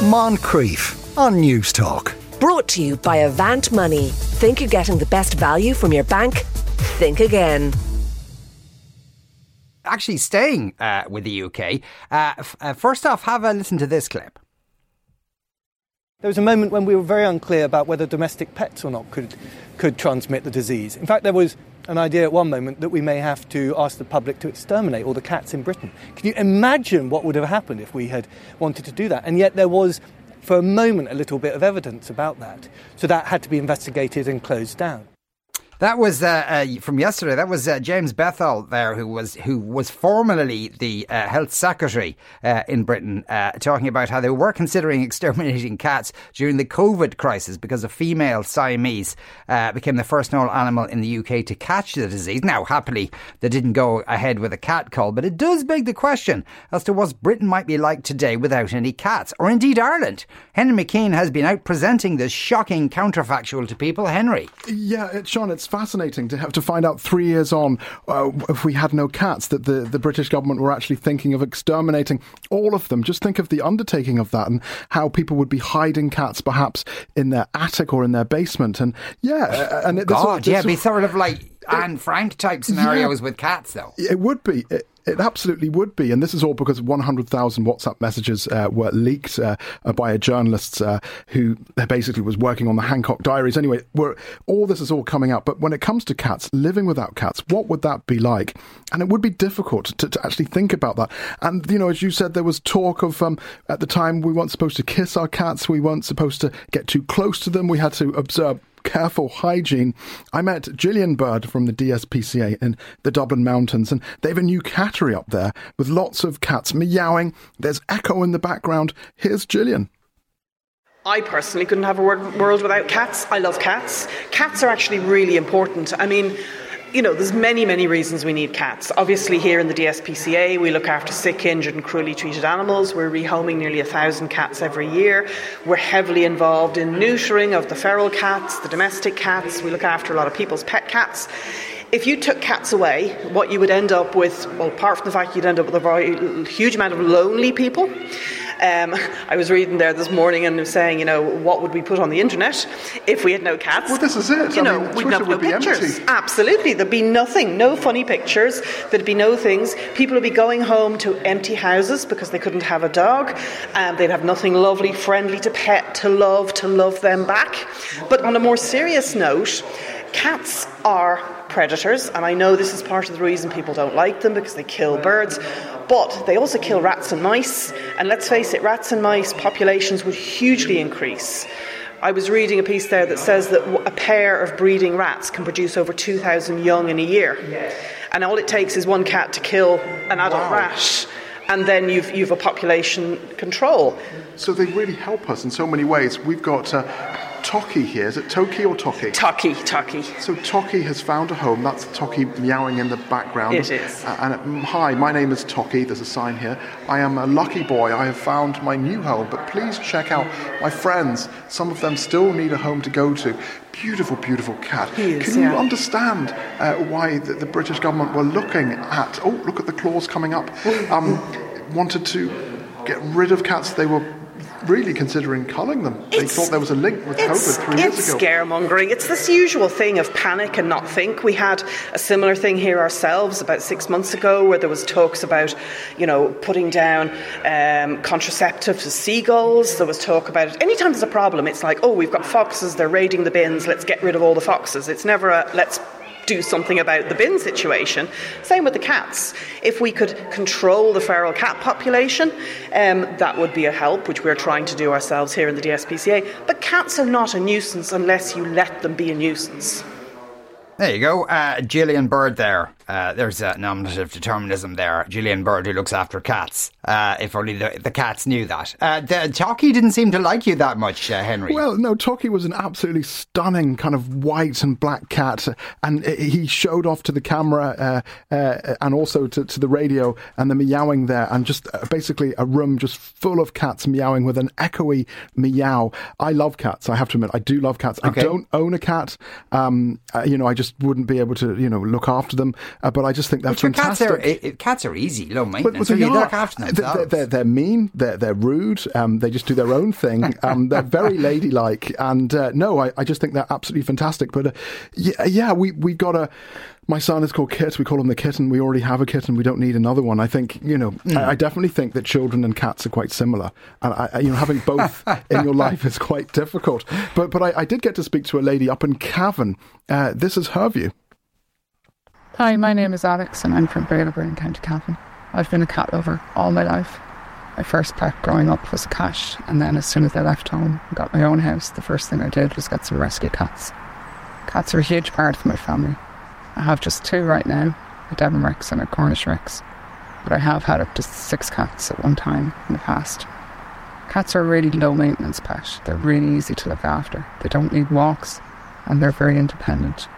Moncrieff on Newstalk. Brought to you by Avant Money. Think you're getting the best value from your bank? Think again. Actually, staying uh, with the UK, uh, f- uh, first off, have a listen to this clip. There was a moment when we were very unclear about whether domestic pets or not could, could transmit the disease. In fact, there was an idea at one moment that we may have to ask the public to exterminate all the cats in Britain. Can you imagine what would have happened if we had wanted to do that? And yet there was, for a moment, a little bit of evidence about that. So that had to be investigated and closed down. That was uh, uh, from yesterday. That was uh, James Bethell there, who was who was formerly the uh, health secretary uh, in Britain, uh, talking about how they were considering exterminating cats during the COVID crisis because a female Siamese became the first known animal in the UK to catch the disease. Now, happily, they didn't go ahead with a cat cull, but it does beg the question as to what Britain might be like today without any cats, or indeed Ireland. Henry McKean has been out presenting this shocking counterfactual to people. Henry, yeah, Sean, it's fascinating to have to find out three years on, uh, if we had no cats, that the, the British government were actually thinking of exterminating all of them. Just think of the undertaking of that and how people would be hiding cats perhaps in their attic or in their basement. And yeah, and it, God, this, this, yeah, be sort of like Anne Frank type scenarios yeah, with cats, though. It would be. It, it absolutely would be, and this is all because 100,000 WhatsApp messages uh, were leaked uh, by a journalist uh, who basically was working on the Hancock Diaries. Anyway, all this is all coming out. But when it comes to cats, living without cats, what would that be like? And it would be difficult to, to actually think about that. And you know, as you said, there was talk of um, at the time we weren't supposed to kiss our cats, we weren't supposed to get too close to them, we had to observe careful hygiene. I met Gillian Bird from the DSPCA in the Dublin Mountains, and they have a new cattery up there with lots of cats meowing. There's echo in the background. Here's Gillian. I personally couldn't have a world without cats. I love cats. Cats are actually really important. I mean, you know, there's many, many reasons we need cats. Obviously, here in the DSPCA, we look after sick, injured, and cruelly treated animals. We're rehoming nearly a thousand cats every year. We're heavily involved in neutering of the feral cats, the domestic cats. We look after a lot of people's pet cats if you took cats away, what you would end up with, well, apart from the fact you'd end up with a very huge amount of lonely people, um, I was reading there this morning and saying, you know, what would we put on the internet if we had no cats? Well, this is it. You I know, mean, we'd have no pictures. Empty. Absolutely, there'd be nothing, no funny pictures. There'd be no things. People would be going home to empty houses because they couldn't have a dog, and they'd have nothing lovely, friendly to pet, to love, to love them back. But on a more serious note, cats are predators, and I know this is part of the reason people don't like them because they kill birds. But they also kill rats and mice, and let's face it, rats and mice populations would hugely increase. I was reading a piece there that says that a pair of breeding rats can produce over 2,000 young in a year. And all it takes is one cat to kill an adult wow. rat and then you've you've a population control. So they really help us in so many ways. We've got uh, Toki here. Is it Toki or Toki? Toki, Toki. So Toki has found a home. That's Toki meowing in the background. It is. Uh, and uh, hi, my name is Toki. There's a sign here. I am a lucky boy. I have found my new home. But please check out my friends. Some of them still need a home to go to. Beautiful, beautiful cat. Is, Can you yeah. understand uh, why the, the, British government were looking at? Oh, look at the claws coming up. Um, wanted to get rid of cats. They were really considering culling them. They it's, thought there was a link with COVID three years ago. It's scaremongering. It's this usual thing of panic and not think. We had a similar thing here ourselves about six months ago where there was talks about, you know, putting down um, contraceptive to seagulls. There was talk about it. Anytime there's a problem, it's like, oh, we've got foxes, they're raiding the bins, let's get rid of all the foxes. It's never a let's do something about the bin situation. Same with the cats. If we could control the feral cat population, um, that would be a help, which we're trying to do ourselves here in the DSPCA. But cats are not a nuisance unless you let them be a nuisance. There you go. Uh, Gillian Bird there. Uh, there's a nominative determinism there. Gillian Bird, who looks after cats. Uh, if only the, the cats knew that. Uh, the, Toki didn't seem to like you that much, uh, Henry. Well, no, Toki was an absolutely stunning kind of white and black cat. And he showed off to the camera uh, uh, and also to, to, the radio and the meowing there. And just basically a room just full of cats meowing with an echoey meow. I love cats. I have to admit, I do love cats. Okay. I don't own a cat. Um, you know, I just wouldn't be able to, you know, look after them. Uh, but I just think that's But your cats fantastic. are i- i- cats are easy, low But, maintenance. but so they you are. look after They're- They're, they're mean. They're they're rude. Um, they just do their own thing. Um, they're very ladylike. And uh, no, I, I just think they're absolutely fantastic. But uh, yeah, yeah, we we got a. My son is called Kit. We call him the kitten. We already have a kitten. We don't need another one. I think you know. I, I definitely think that children and cats are quite similar, and I, I- you know having both in your life is quite difficult. But but I, I did get to speak to a lady up in Cavan. Uh, this is her view. Hi, my name is Alex and I'm from Bailieborough in County Cavan. I've been a cat lover all my life. My first pet growing up was a cat, and then as soon as I left home and got my own house, the first thing I did was get some rescue cats. Cats are a huge part of my family. I have just two right now, a Devon Rex and a Cornish Rex, but I have had up to six cats at one time in the past. Cats are a really low maintenance pet. They're really easy to look after. They don't need walks, and they're very independent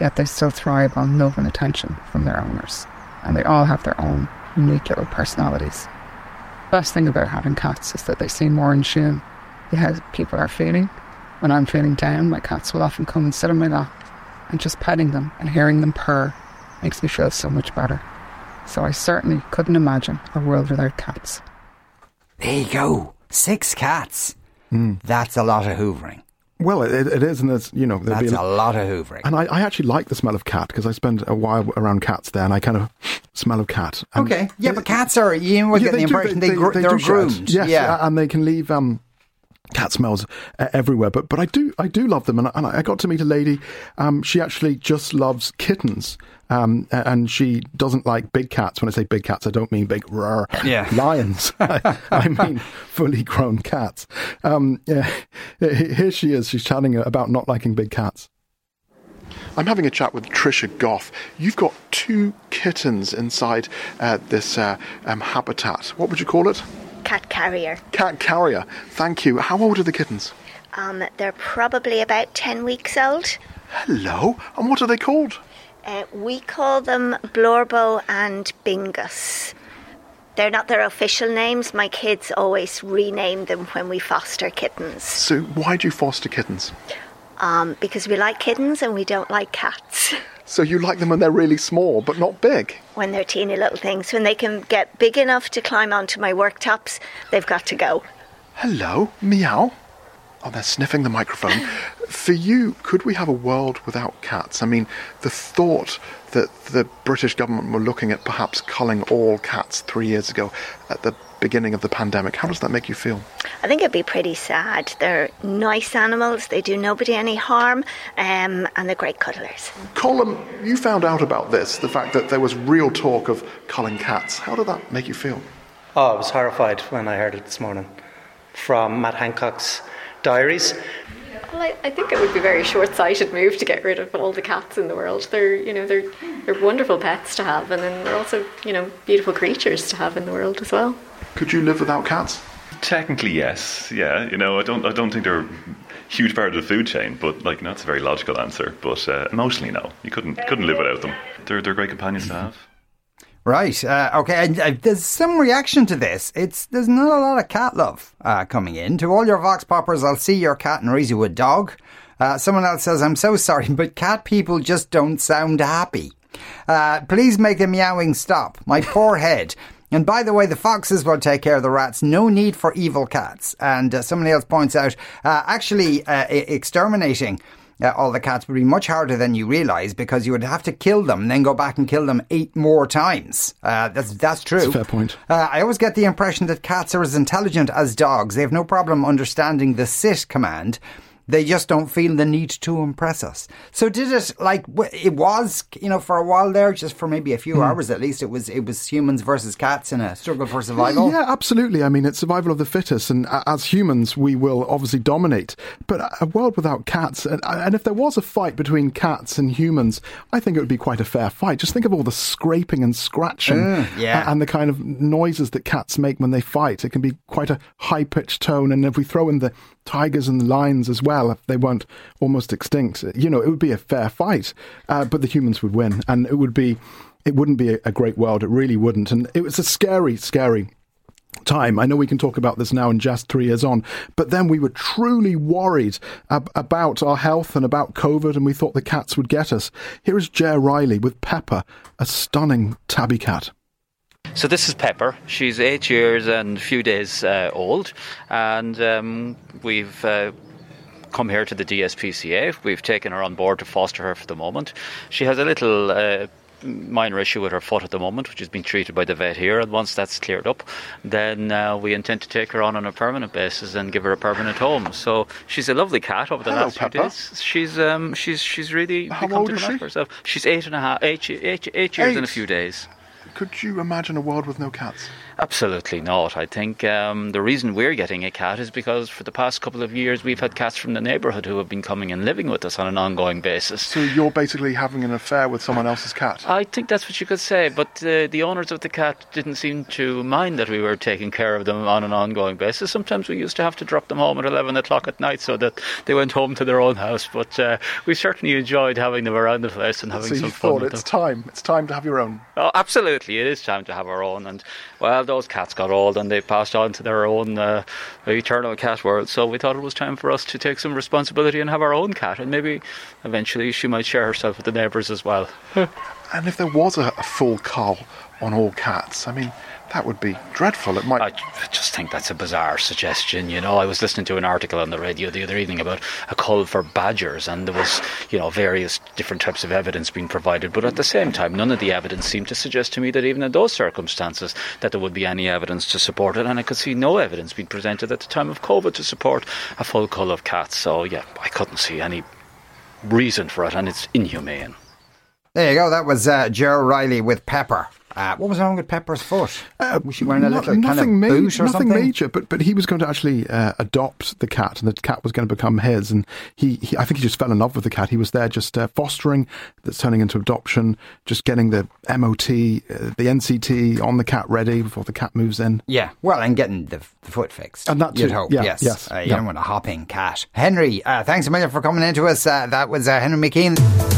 yet they still thrive on love and attention from their owners, and they all have their own unique little personalities. Best thing about having cats is that they seem more in tune with how people are feeling. When I'm feeling down, my cats will often come and sit on my lap, and just petting them and hearing them purr makes me feel so much better. So I certainly couldn't imagine a world without cats. there you go. Six cats. Hmm. That's a lot of hoovering. Well, it, it is, and there's you know there'd That's be a lot of hoovering. And I, I actually like the smell of cat because I spend a while around cats there, and I kind of smell of cat. And Okay, yeah, but cats are. You know, I get the do- impression they, they are do shed. groomed. Yes, yeah. and they can leave um, cat smells uh, everywhere. But but I do I do love them, and I, and I got to meet a lady. Um, she actually just loves kittens. Um, and she doesn't like big cats. When I say big cats, I don't mean big raw Yeah. lions. I, I mean fully grown cats. Um, yeah, here she is. She's chatting about not liking big cats. I'm having a chat with Trisha Goff. You've got two kittens inside uh, this uh, um, habitat. What would you call it? Cat carrier. Cat carrier. Thank you. How old are the kittens? Um, they're probably about 10 weeks old. Hello. And what are they called? Uh, we call them Blorbo and Bingus. They're not their official names. My kids always rename them when we foster kittens So, why do you foster kittens? Um, because we like kittens and we don't like cats. So, you like them when they're really small, but not big? When they're teeny little things, when they can get big enough to climb onto my worktops, they've got to go. Hello. Meow. Oh, they're sniffing the microphone. For you, could we have a world without cats? I mean, the thought that the British government were looking at perhaps culling all cats three years ago at the beginning of the pandemic, how does that make you feel? I think it'd be pretty sad. They're nice animals, they do nobody any harm, um, and they're great cuddlers. Colin, you found out about this, the fact that there was real talk of culling cats. How did that make you feel? Oh, I was horrified when I heard it this morning from Matt Hancock's diaries. Well, I, I think it would be a very short-sighted move to get rid of all the cats in the world. They're, you know, they're they're wonderful pets to have, and then they're also, you know, beautiful creatures to have in the world as well. Could you live without cats? Technically, yes. Yeah, you know, I don't, I don't think they're a huge part of the food chain, but like, you know, that's a very logical answer. But uh, emotionally, no, you couldn't, couldn't live without them. They're, they're great companions to have. Right. Uh, okay. And, uh, there's some reaction to this. It's there's not a lot of cat love uh, coming in. To all your vox poppers, I'll see your cat and raise you a dog. Uh, someone else says, "I'm so sorry, but cat people just don't sound happy. Uh, please make the meowing stop. My poor head." And by the way, the foxes will take care of the rats. No need for evil cats. And uh, somebody else points out, uh, actually, uh, exterminating uh, all the cats would be much harder than you realise because you would have to kill them and then go back and kill them eight more times. Uh, that's that's true. That's a fair point. Uh, I always get the impression that cats are as intelligent as dogs. They have no problem understanding the sit command. They just don't feel the need to impress us. So did it like it was, you know, for a while there, just for maybe a few Hmm. hours at least. It was it was humans versus cats in a struggle for survival. Yeah, absolutely. I mean, it's survival of the fittest, and as humans, we will obviously dominate. But a- a world without cats, and, and if there was a fight between cats and humans, I think it would be quite a fair fight. Just think of all the scraping and scratching, Mm, yeah. and the kind of noises that cats make when they fight. It can be quite a high pitched tone, and if we throw in the tigers and the lions as well, if they weren't almost extinct, you know, it would be a fair fight. Uh, but the humans would win, and it would be. It wouldn't be a, a great world. It really wouldn't. And it was a scary, scary time. I know we can talk about this now and just three years on, but then we were truly worried ab- about our health and about COVID, and we thought the cats would get us. Here is Jer Riley with Pepper, a stunning tabby cat. So this is Pepper. She's eight years and a few days uh, old, and um, we've. Uh, come here to the DSPCA. We've taken her on board to foster her for the moment. She has a little uh, minor issue with her foot at the moment, which is being treated by the vet here. And once that's cleared up, then uh, we intend to take her on on a permanent basis and give her a permanent home. So she's a lovely cat over the Hello, last Pepper. few days. She's um, she's she's really How become old to is she? herself. She's eight and a half, eight, eight, eight years and a few days. Could you imagine a world with no cats? Absolutely not. I think um, the reason we're getting a cat is because for the past couple of years we've had cats from the neighbourhood who have been coming and living with us on an ongoing basis. So you're basically having an affair with someone else's cat? I think that's what you could say, but uh, the owners of the cat didn't seem to mind that we were taking care of them on an ongoing basis. Sometimes we used to have to drop them home at 11 o'clock at night so that they went home to their own house, but uh, we certainly enjoyed having them around the place and having so some you fun thought with it's them. time. It's time to have your own. Oh, absolutely, it is time to have our own. And well, those cats got old and they passed on to their own uh, eternal cat world. So we thought it was time for us to take some responsibility and have our own cat. And maybe eventually she might share herself with the neighbours as well. And if there was a, a full cull on all cats, I mean, that would be dreadful. It might. I just think that's a bizarre suggestion. You know, I was listening to an article on the radio the other evening about a cull for badgers, and there was, you know, various different types of evidence being provided. But at the same time, none of the evidence seemed to suggest to me that even in those circumstances that there would be any evidence to support it. And I could see no evidence being presented at the time of COVID to support a full cull of cats. So yeah, I couldn't see any reason for it, and it's inhumane. There you go. That was uh, Joe Riley with Pepper. Uh, what was wrong with Pepper's foot? was she wearing a No- little kind of nothing ma- boot or nothing something? major, but but he was going to actually uh, adopt the cat, and the cat was going to become his. And he, he, I think he just fell in love with the cat. He was there just uh, fostering, that's turning into adoption, just getting the MOT, uh, the NCT on the cat ready before the cat moves in. Yeah, well, and getting the, the foot fixed. And that You'd too. hope, Yeah, yes. yes, Uh, you yeah. don't want a hopping cat. Henry, uh, thanks a million for coming into us. Uh, that was uh, Henry McKean.